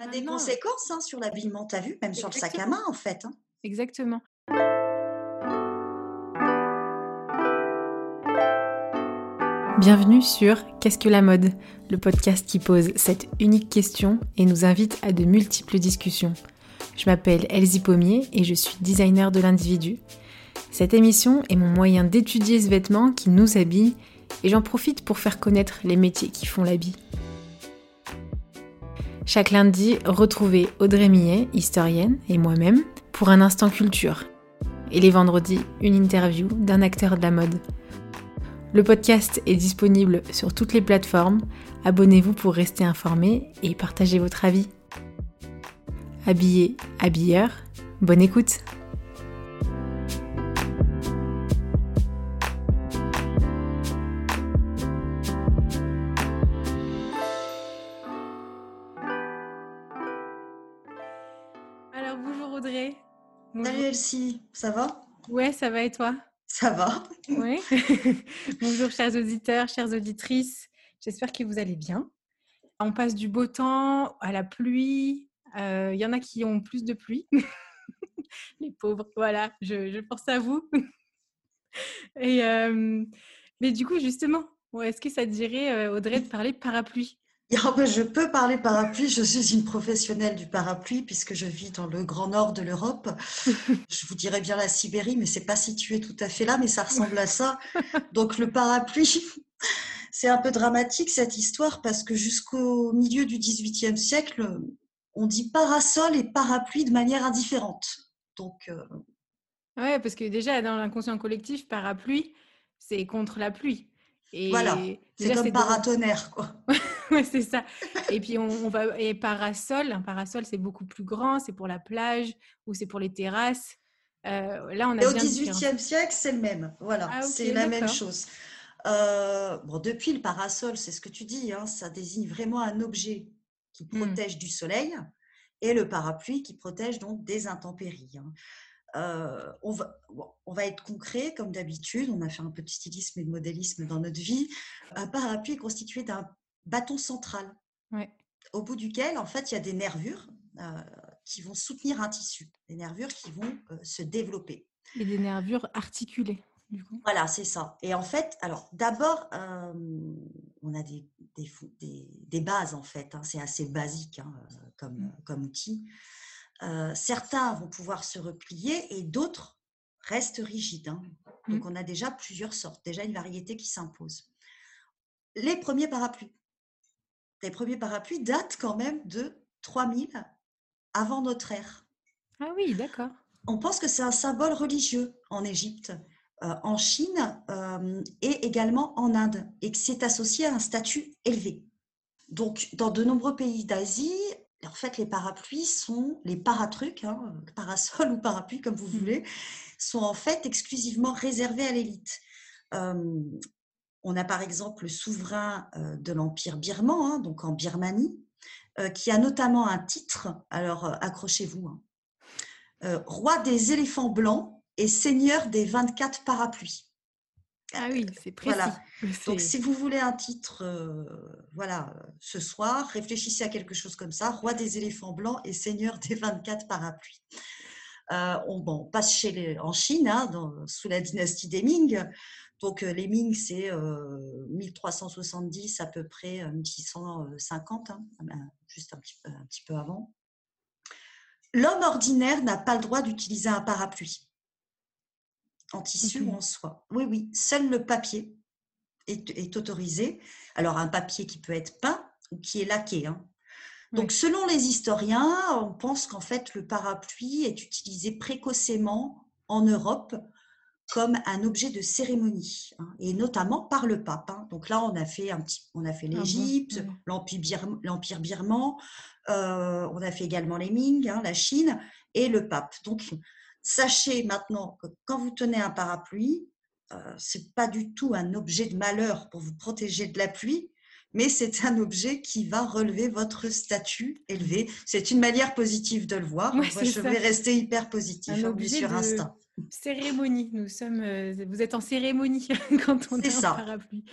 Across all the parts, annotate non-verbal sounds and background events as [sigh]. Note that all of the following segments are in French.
A des conséquences hein, sur l'habillement, tu as vu, même sur le sac à main en fait. Hein. Exactement. Bienvenue sur Qu'est-ce que la mode? Le podcast qui pose cette unique question et nous invite à de multiples discussions. Je m'appelle Elsie Pommier et je suis designer de l'individu. Cette émission est mon moyen d'étudier ce vêtement qui nous habille et j'en profite pour faire connaître les métiers qui font l'habit. Chaque lundi, retrouvez Audrey Millet, historienne, et moi-même pour un instant culture. Et les vendredis, une interview d'un acteur de la mode. Le podcast est disponible sur toutes les plateformes. Abonnez-vous pour rester informé et partager votre avis. Habillé, habilleur, bonne écoute! Ça va? Ouais, ça va et toi? Ça va. Oui. [laughs] Bonjour chers auditeurs, chères auditrices. J'espère que vous allez bien. On passe du beau temps à la pluie. Euh, il y en a qui ont plus de pluie. [laughs] Les pauvres, voilà, je, pense à vous. [laughs] Et, euh, mais du coup, justement, est-ce que ça te dirait, euh, Audrey, de parler parapluie? Je peux parler parapluie. Je suis une professionnelle du parapluie puisque je vis dans le grand nord de l'Europe. [laughs] je vous dirais bien la Sibérie, mais c'est pas situé tout à fait là, mais ça ressemble à ça. Donc le parapluie, [laughs] c'est un peu dramatique cette histoire parce que jusqu'au milieu du XVIIIe siècle, on dit parasol et parapluie de manière indifférente. Donc euh, ouais, parce que déjà dans l'inconscient collectif, parapluie, c'est contre la pluie. Et voilà, c'est comme paratonnerre, quoi. [laughs] ouais, c'est ça. Et puis on, va et parasol, un parasol c'est beaucoup plus grand, c'est pour la plage ou c'est pour les terrasses. Euh, là, on a. Et au XVIIIe siècle, c'est le même. Voilà, ah, c'est la même chose. Euh, bon, depuis le parasol, c'est ce que tu dis, hein, ça désigne vraiment un objet qui mmh. protège du soleil et le parapluie qui protège donc des intempéries. Hein. Euh, on, va, on, va, être concret, comme d'habitude. On a fait un peu de stylisme et de modélisme dans notre vie. Un parapluie est constitué d'un bâton central, au bout duquel, en fait, il y a des nervures euh, qui vont soutenir un tissu, des nervures qui vont euh, se développer. Et des nervures articulées. Du coup. Voilà, c'est ça. Et en fait, alors d'abord, euh, on a des, des, des, bases en fait. Hein. c'est assez basique hein, comme, mmh. comme outil. Certains vont pouvoir se replier et d'autres restent rigides. Hein. Donc, mmh. on a déjà plusieurs sortes, déjà une variété qui s'impose. Les premiers parapluies les premiers parapluies datent quand même de 3000 avant notre ère. Ah oui, d'accord. On pense que c'est un symbole religieux en Égypte, euh, en Chine euh, et également en Inde, et que c'est associé à un statut élevé. Donc, dans de nombreux pays d'Asie, en fait, les parapluies sont, les paratrucs, hein, [laughs] parasol ou parapluie comme vous mmh. voulez, sont en fait exclusivement réservés à l'élite. Euh, on a par exemple le souverain euh, de l'Empire birman, hein, donc en Birmanie, euh, qui a notamment un titre, alors euh, accrochez-vous, hein, roi des éléphants blancs et seigneur des 24 parapluies. Ah oui, c'est précis. [laughs] Voilà. Donc, si vous voulez un titre, voilà, ce soir, réfléchissez à quelque chose comme ça roi des éléphants blancs et seigneur des 24 parapluies. on, passe chez les, en Chine, hein, sous la dynastie des Ming. Donc les Ming, c'est 1370 à peu près, 1650, hein, ah ben, juste un petit, peu avant. L'homme ordinaire n'a pas le droit d'utiliser un parapluie en tissu ou en soie. Oui, oui, seul le papier est, autorisé. Alors un papier qui peut être peint ou qui est laqué. Hein. Donc selon les historiens, on pense qu'en fait le parapluie est utilisé précocement en Europe comme un objet de cérémonie, hein, et notamment par le pape. Hein. Donc là, on a fait un petit, on a fait ah l'Égypte, l'Empire birman, euh, on a fait également les Ming, hein, la Chine et le pape. Donc sachez maintenant que quand vous tenez un parapluie, euh, c'est pas du tout un objet de malheur pour vous protéger de la pluie, mais c'est un objet qui va relever votre statut élevé. C'est une manière positive de le voir. Moi, je vais rester hyper positif, sur instinct cérémonie. Nous sommes, euh, vous êtes en cérémonie [laughs] quand on est, ça. parapluie.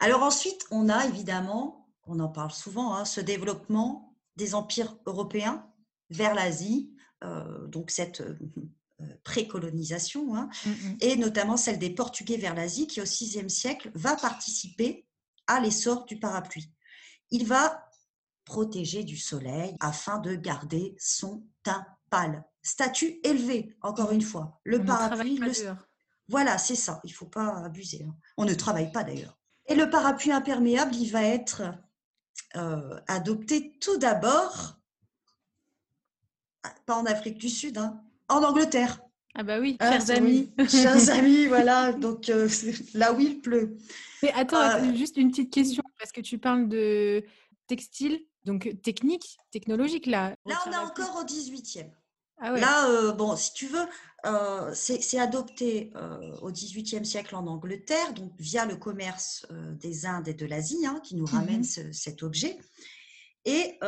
Alors ensuite, on a évidemment, on en parle souvent, hein, ce développement des empires européens vers l'Asie, donc cette [laughs] précolonisation, hein, mmh et notamment celle des Portugais vers l'Asie, qui au VIe siècle va participer à l'essor du parapluie. Il va protéger du soleil afin de garder son teint pâle. Statut élevé, encore une fois. Le parapluie, voilà, c'est ça. Il ne faut pas abuser. Hein. On ne travaille pas d'ailleurs. Et le parapluie imperméable, il va être euh, adopté tout d'abord, pas en Afrique du Sud, hein, en Angleterre. Ah bah oui, ah, chers amis. [laughs] chers [laughs] amis, voilà. Donc euh, là où il pleut. Mais attends, euh, juste une petite question, parce que tu parles de textile, donc technique, technologique là. Là, on est encore au 18e. Ah Là, euh, bon, si tu veux, euh, c'est adopté euh, au XVIIIe siècle en Angleterre, donc via le commerce des Indes et de l'Asie, hein, qui nous ramène mmh cet objet. Et,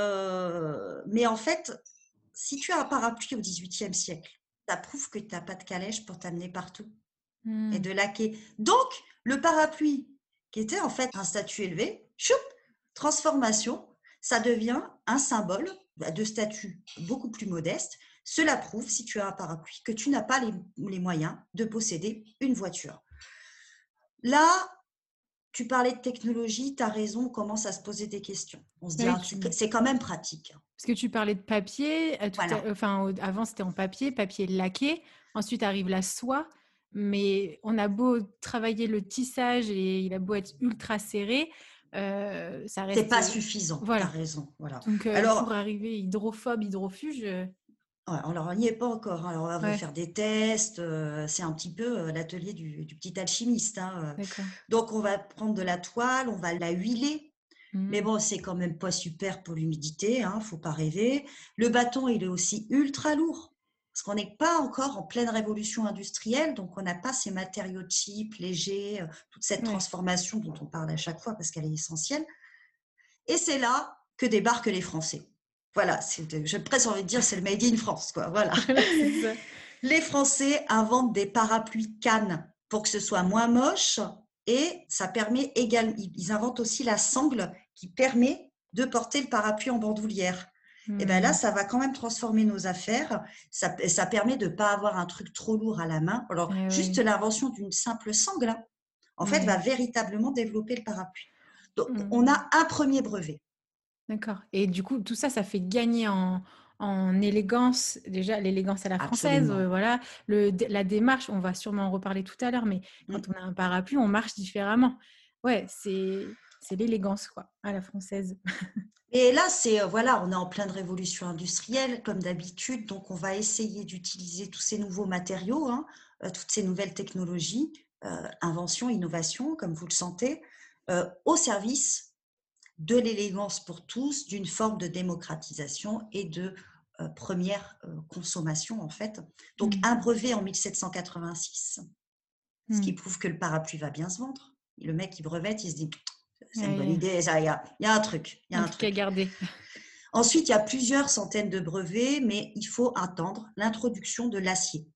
mais en fait, si tu as un parapluie au XVIIIe siècle, ça prouve que tu n'as pas de calèche pour t'amener partout et mmh. de laquer. Donc, le parapluie, qui était en fait un statut élevé, choup, transformation, ça devient un symbole de statut beaucoup plus modeste cela prouve, si tu as un parapluie, que tu n'as pas les, moyens de posséder une voiture. Là, tu parlais de technologie, tu as raison, on commence à se poser des questions. On se dit, ah, c'est quand même pratique. Parce que tu parlais de papier, euh, enfin, avant c'était en papier, papier laqué, ensuite arrive la soie, mais on a beau travailler le tissage et il a beau être ultra serré, euh, ça reste. C'est pas suffisant. Voilà. As raison. Voilà. Donc, euh, Alors, pour arriver hydrophobe, hydrofuge, alors, on n'y est pas encore. Hein. Alors, on va faire des tests. Euh, c'est un petit peu euh, l'atelier du, petit alchimiste. Hein, euh. Donc, on va prendre de la toile, on va la huiler. Mais mmh. bon, c'est quand même pas super pour l'humidité. Hein, faut pas rêver. Le bâton, il est aussi ultra lourd. Parce qu'on n'est pas encore en pleine révolution industrielle, donc on n'a pas ces matériaux cheap, légers, toute cette transformation dont on parle à chaque fois parce qu'elle est essentielle. Et c'est là que débarquent les Français. Voilà, j'ai presque envie de dire c'est le Made in France. Quoi. Voilà. [laughs] [laughs] Les Français inventent des parapluies cannes pour que ce soit moins moche et ça permet également, ils inventent aussi la sangle qui permet de porter le parapluie en bandoulière. Et bien là, mmh. ça va quand même transformer nos affaires. Ça, ça permet de ne pas avoir un truc trop lourd à la main. Alors, eh juste l'invention d'une simple sangle, hein, en fait, va véritablement développer le parapluie. Donc, mmh. on a un premier brevet. D'accord. Et du coup, tout ça, ça fait gagner en, en élégance, déjà l'élégance à la française, euh, voilà, le, la démarche, on va sûrement en reparler tout à l'heure, mais mmh. quand on a un parapluie, on marche différemment. Ouais, c'est c'est l'élégance quoi, à la française. [laughs] Et là, c'est euh, voilà, on est en pleine révolution industrielle comme d'habitude, donc on va essayer d'utiliser tous ces nouveaux matériaux, hein, euh, toutes ces nouvelles technologies, invention, innovation, comme vous le sentez, au service de l'élégance pour tous, d'une forme de démocratisation et de euh, première euh, consommation en fait. Donc mmh. un brevet en 1786, ce qui mmh. prouve que le parapluie va bien se vendre. Le mec il brevette, il se dit c'est une bonne idée, il y, a, un truc, il y a un, truc à garder. Ensuite, il y a plusieurs centaines de brevets, mais il faut attendre l'introduction de l'acier.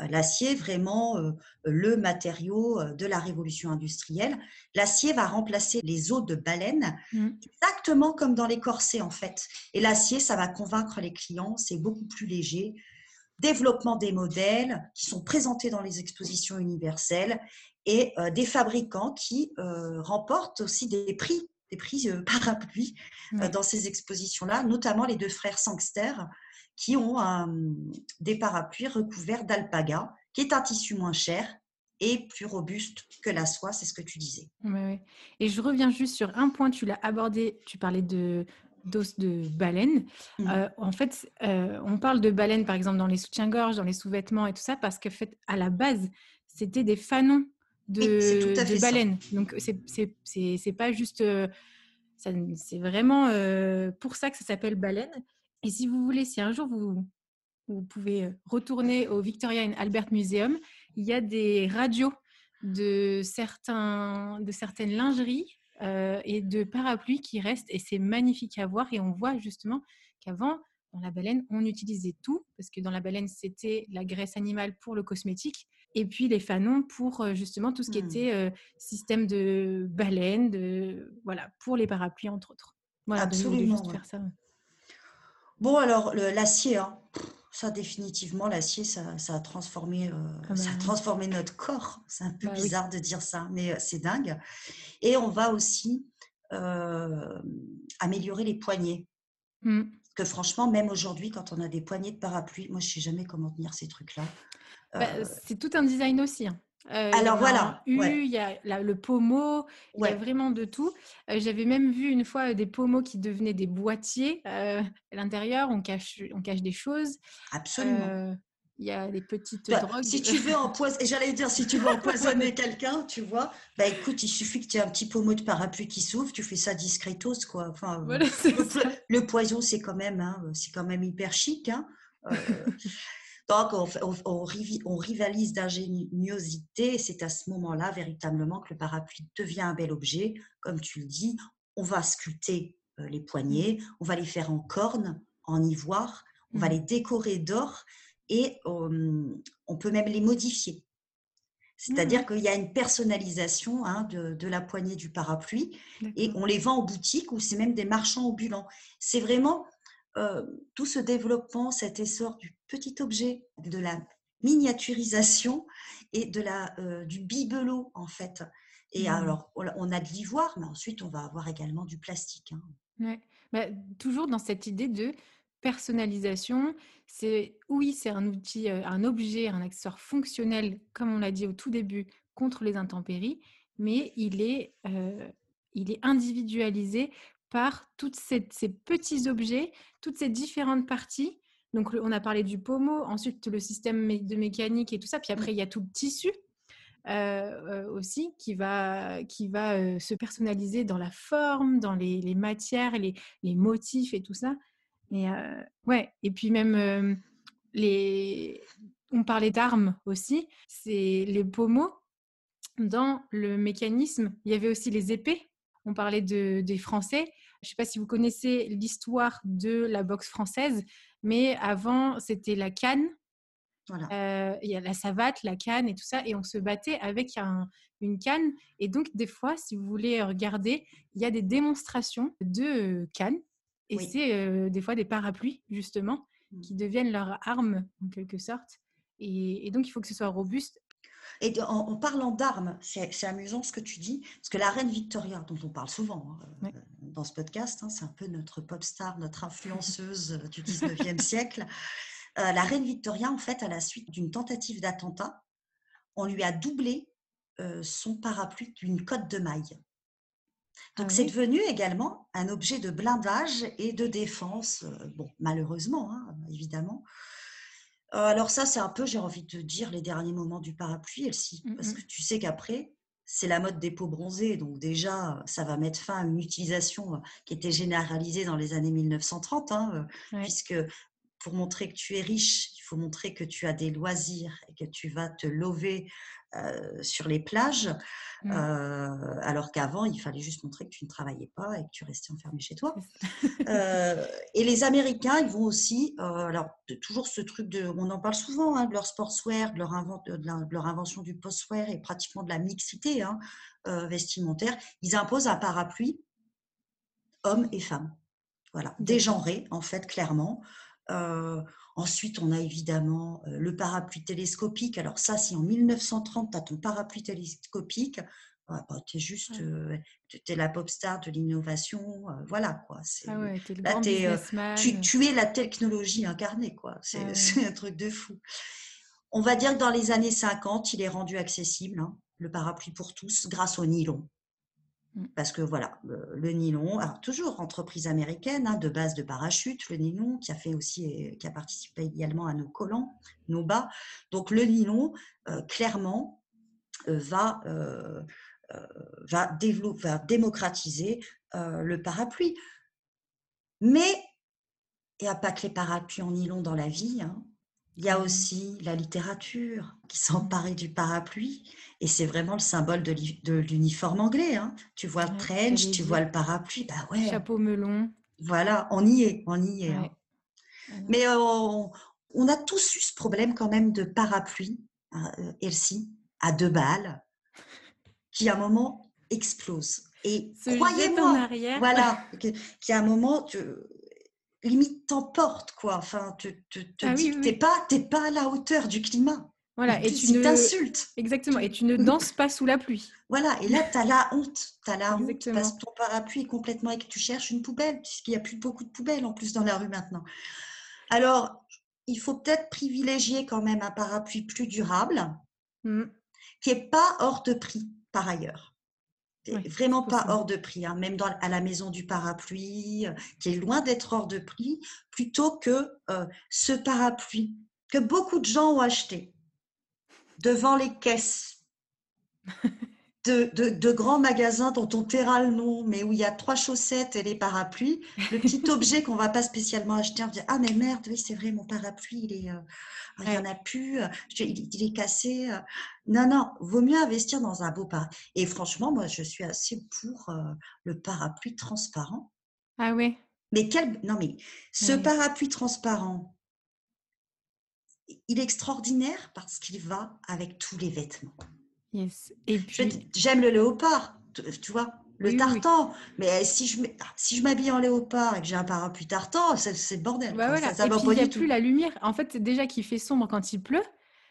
Euh, l'acier, vraiment euh, le matériau euh, de la révolution industrielle. L'acier va remplacer les os de baleine, mmh. exactement comme dans les corsets en fait. Et l'acier, ça va convaincre les clients, c'est beaucoup plus léger. Développement des modèles qui sont présentés dans les expositions universelles et des fabricants qui remportent aussi des prix, des prix [laughs] parapluies dans ces expositions-là, notamment les deux frères Sangster qui ont des parapluies recouverts d'alpaga, qui est un tissu moins cher et plus robuste que la soie, c'est ce que tu disais. Et je reviens juste sur un point, tu l'as abordé, tu parlais de d'os de baleine. Mmh. Euh, en fait, euh, on parle de baleine, par exemple, dans les soutiens-gorge, dans les sous-vêtements et tout ça, parce que fait, à la base, c'était des fanons de, de baleine. Donc, c'est pas juste... Euh, c'est vraiment pour ça que ça s'appelle baleine. Et si vous voulez, si un jour vous, vous pouvez retourner au Victoria and Albert Museum, il y a des radios de, certains, de certaines lingeries et de parapluies qui restent et c'est magnifique à voir. Et on voit justement qu'avant dans la baleine on utilisait tout parce que dans la baleine c'était la graisse animale pour le cosmétique et puis les fanons pour justement tout ce qui mmh. était système de baleine de voilà pour les parapluies entre autres. Voilà absolument faire ça Bon, alors, l'acier, hein. ça définitivement, l'acier, ça, a transformé, euh, ça a transformé notre corps. C'est un peu bah bizarre de dire ça, mais euh, c'est dingue. Et on va aussi euh, améliorer les poignées. Mmh. Que franchement, même aujourd'hui, quand on a des poignées de parapluie, moi, je ne sais jamais comment tenir ces trucs-là. Bah, c'est tout un design aussi. Hein. Euh, Alors voilà. il y a le pommeau, il y a vraiment de tout. Euh, j'avais même vu une fois des pommeaux qui devenaient des boîtiers. Euh, à l'intérieur, on cache, on cache des choses. Absolument. il y a des petites bah, drogues. Si tu veux empoisonner, j'allais dire, si tu veux empoisonner quelqu'un, tu vois, bah écoute, il suffit que tu aies un petit pommeau de parapluie qui s'ouvre, tu fais ça discretos, quoi. Enfin, le, poison, c'est quand même, hein, c'est quand même hyper chic. Hein. Donc, on, rivalise d'ingéniosité. C'est à ce moment-là, véritablement, que le parapluie devient un bel objet. Comme tu le dis, on va sculpter euh, les poignets, on va les faire en corne, en ivoire, on va mmh. les décorer d'or et on peut même les modifier. C'est-à-dire mmh. qu'il y a une personnalisation hein, de, la poignée du parapluie et on les vend en boutique ou c'est même des marchands ambulants. C'est vraiment euh, tout ce développement, cet essor du petit objet, de la miniaturisation et de la, euh, du bibelot, en fait. Et mmh. alors, on a de l'ivoire, mais ensuite, on va avoir également du plastique. Hein. Ouais. Bah, toujours dans cette idée de personnalisation, c'est oui, c'est un outil, euh, un objet, un accessoire fonctionnel, comme on l'a dit au tout début, contre les intempéries, mais il est, il est individualisé par tous ces, petits objets, toutes ces différentes parties. Donc, on a parlé du pommeau, ensuite le système de mécanique et tout ça. Puis après, il y a tout le tissu euh, euh, aussi qui va, qui va euh, se personnaliser dans la forme, dans les, matières, les, les, motifs et tout ça. Et, ouais. et puis même, les... on parlait d'armes aussi. C'est les pommeaux. Dans le mécanisme, il y avait aussi les épées on parlait de, des Français. Je ne sais pas si vous connaissez l'histoire de la boxe française, mais avant, c'était la canne. Euh, il y a la savate, la canne et tout ça, et on se battait avec une canne. Et donc, des fois, si vous voulez regarder, il y a des démonstrations de cannes, et c'est euh, des fois des parapluies, justement, mmh. qui deviennent leur arme, en quelque sorte. et, donc, il faut que ce soit robuste et en, parlant d'armes, c'est amusant ce que tu dis, parce que la reine Victoria, dont on parle souvent hein, euh, dans ce podcast, hein, c'est un peu notre pop star, notre influenceuse euh, du 19e [laughs] siècle. Euh, la reine Victoria, en fait, à la suite d'une tentative d'attentat, on lui a doublé son parapluie d'une cotte de maille. Donc ah c'est devenu également un objet de blindage et de défense, bon, malheureusement, hein, évidemment, alors ça, c'est un peu, j'ai envie de dire, les derniers moments du parapluie, Elsie, mmh parce que tu sais qu'après, c'est la mode des peaux bronzées. Donc déjà, ça va mettre fin à une utilisation euh, qui était généralisée dans les années 1930, hein, euh, puisque pour montrer que tu es riche, il faut montrer que tu as des loisirs et que tu vas te lever euh, sur les plages, mmh. euh, alors qu'avant, il fallait juste montrer que tu ne travaillais pas et que tu restais enfermé chez toi. Euh, et les Américains, ils vont aussi, alors toujours ce truc de, on en parle souvent, hein, de leur sportswear, de leur, de, leur, invention du postwear et pratiquement de la mixité hein, vestimentaire, ils imposent un parapluie hommes et femmes. Voilà, dégenré en fait, clairement. Ensuite, on a évidemment euh, le parapluie télescopique. Alors ça, si en 1930, tu as ton parapluie télescopique, bah, tu es juste euh, es la pop star de l'innovation. Euh, voilà, quoi. Ah ouais, tu, tu, es la technologie incarnée, quoi. Ah c'est un truc de fou. On va dire que dans les années 50, il est rendu accessible, hein, le parapluie pour tous, grâce au nylon. Mmh. Parce que voilà, le, nylon, alors toujours entreprise américaine hein, de base de parachute, le nylon qui a fait aussi, qui a participé également à nos collants, nos bas. Donc le nylon, euh, clairement, euh, va, euh, va, développer, va démocratiser le parapluie. Mais il n'y a pas que les parapluies en nylon dans la vie. Hein. Il y a aussi la littérature qui s'emparait du parapluie. Et c'est vraiment le symbole de l'uniforme anglais. Hein. Tu vois le trench, tu vois le parapluie. Bah ouais. Chapeau melon. Voilà, on y est, on y est. Hein. Mais euh, on, a tous eu ce problème quand même de parapluie, hein, euh, Elsie, à deux balles, qui à un moment explose. Et croyez-moi, voilà, qui à un moment, limite t'emporte, quoi. Enfin, tu te, Ah dis oui, que oui, t'es oui. pas, t'es pas à la hauteur du climat. Voilà, et tu ne... t'insulte. Exactement, et tu ne [laughs] danses pas sous la pluie. Voilà, et là, tu as la honte. Tu as la honte parce que ton parapluie est complètement et que tu cherches une poubelle, puisqu'il n'y a plus beaucoup de poubelles en plus dans la rue maintenant. Alors, il faut peut-être privilégier quand même un parapluie plus durable, Mm. qui n'est pas hors de prix par ailleurs. Vraiment pas hors de prix, hein, même dans, à la maison du parapluie, euh, qui est loin d'être hors de prix, plutôt que euh, ce parapluie que beaucoup de gens ont acheté devant les caisses [laughs] de, de- de grands magasins dont on taira le nom, mais où il y a trois chaussettes et les parapluies, le petit [laughs] objet qu'on va pas spécialement acheter, on dit ah mais merde, oui c'est vrai mon parapluie il est, euh, il y en a plus, euh, il, il est cassé. euh. Non non, vaut mieux investir dans un beau parapluie. Et franchement moi je suis assez pour euh, le parapluie transparent. Ah ouais, Mais quel non mais ce parapluie transparent, il est extraordinaire parce qu'il va avec tous les vêtements. Yes. Et puis, J'aime le léopard, tu tu vois, le Oui, oui, oui. tartan. Mais si je mets- si je m'habille en léopard et que j'ai un parapluie tartan, c'est le bordel. bah voilà. Ça, ça Et puis, il n'y a plus la lumière. En fait, déjà qu'il fait sombre quand il pleut.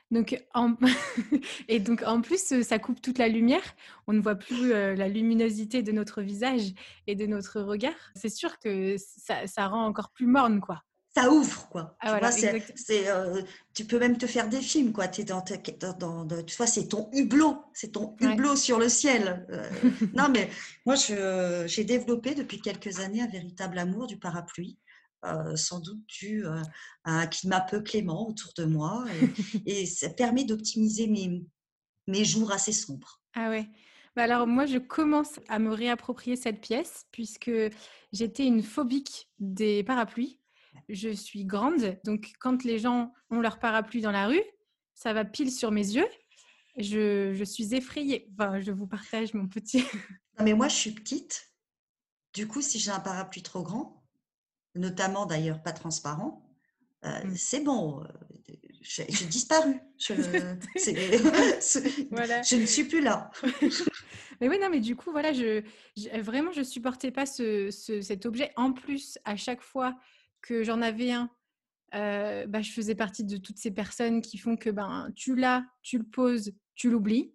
Donc, en... [laughs] et donc, en plus, euh, ça coupe toute la lumière. On ne voit plus euh, la luminosité de notre visage et de notre regard. C'est sûr que ça, ça rend encore plus morne, quoi. Ça ouvre, quoi. Ah, tu voilà, vois, c'est, euh, tu peux même te faire des films, quoi. T'es dans, dans, dans- tu vois, c'est ton hublot, c'est ton Ouais. hublot sur le ciel. Euh, [laughs] non, mais moi, je- j'ai développé depuis quelques années un véritable amour du parapluie. euh, sans doute dû euh, à un climat peu clément autour de moi et, et ça permet d'optimiser mes, mes jours assez sombres. Ah ouais. Bah alors moi, je commence à me réapproprier cette pièce puisque j'étais une phobique des parapluies. Je suis grande, donc quand les gens ont leur parapluie dans la rue, ça va pile sur mes yeux. Je, je suis effrayée. Enfin, je vous partage mon petit. [laughs] Non, mais moi, je suis petite. Du coup, si j'ai un parapluie trop grand, notamment d'ailleurs pas transparent, euh, Mm. c'est bon. euh, J'ai disparu. Je, [laughs] [laughs] Voilà. je ne suis plus là. Mais oui, non, mais du coup, voilà, je, je- vraiment, je supportais pas ce, ce- cet objet. En plus, à chaque fois que j'en avais un, euh, bah, je faisais partie de toutes ces personnes qui font que ben, tu l'as, tu le poses, tu l'oublies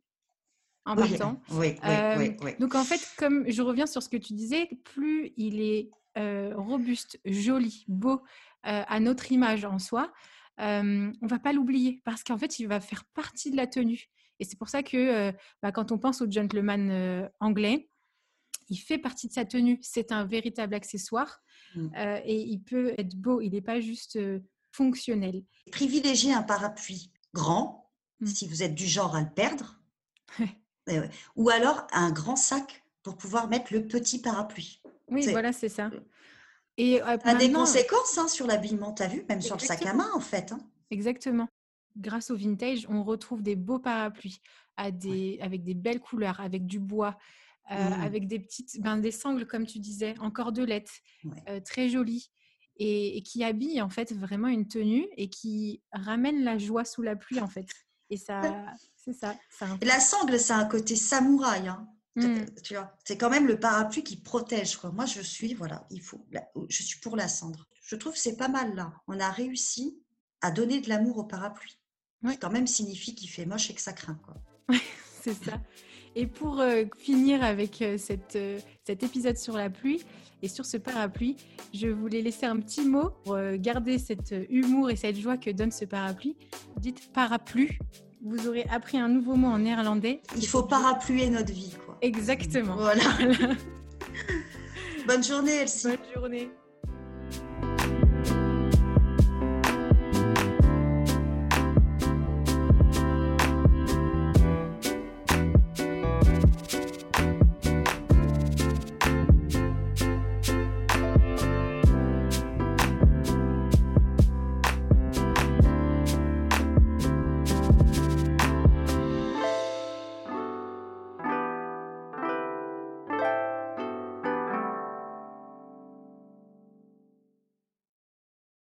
en Oui, partant. oui, oui, Euh, oui, oui. Donc en fait, comme je reviens sur ce que tu disais, plus il est euh, robuste, joli, beau euh, à notre image en soi, euh, on va pas l'oublier parce qu'en fait, il va faire partie de la tenue. Et c'est pour ça que euh, bah, quand on pense au gentleman euh, anglais, il fait partie de sa tenue. C'est un véritable accessoire Mm. euh, et il peut être beau. Il n'est pas juste euh, fonctionnel. Privilégiez un parapluie grand, Mm. si vous êtes du genre à le perdre, [laughs] ou alors un grand sac pour pouvoir mettre le petit parapluie. Oui, voilà, c'est ça. Et euh, a des maintenant- conséquences hein, sur l'habillement, tu as vu, même sur le sac à main en fait. hein. Exactement. Grâce au vintage, on retrouve des beaux parapluies à des, avec des belles couleurs, avec du bois, euh, Mm. avec des petites, ben, des sangles comme tu disais, en cordelette, Ouais. euh, très jolies et, et qui habillent en fait vraiment une tenue et qui ramènent la joie sous la pluie en fait. Et ça, c'est ça. Et la sangle, c'est un côté samouraï. hein. Mm. Tu vois, c'est quand même le parapluie qui protège. Quoi. Moi, je suis, voilà, il faut, je suis pour la cendre. Je trouve que c'est pas mal là. On a réussi à donner de l'amour au parapluie. Qui quand même signifie qu'il fait moche et que ça craint. Quoi. [laughs] C'est ça. Et pour euh, finir avec euh, cette, euh, cet épisode sur la pluie et sur ce parapluie, je voulais laisser un petit mot pour garder cet humour et cette joie que donne ce parapluie. Dites parapluie. Vous aurez appris un nouveau mot en néerlandais. Il faut parapluer notre vie. Quoi. Exactement. Voilà. Voilà. [laughs] Bonne journée, Elsie. Bonne journée.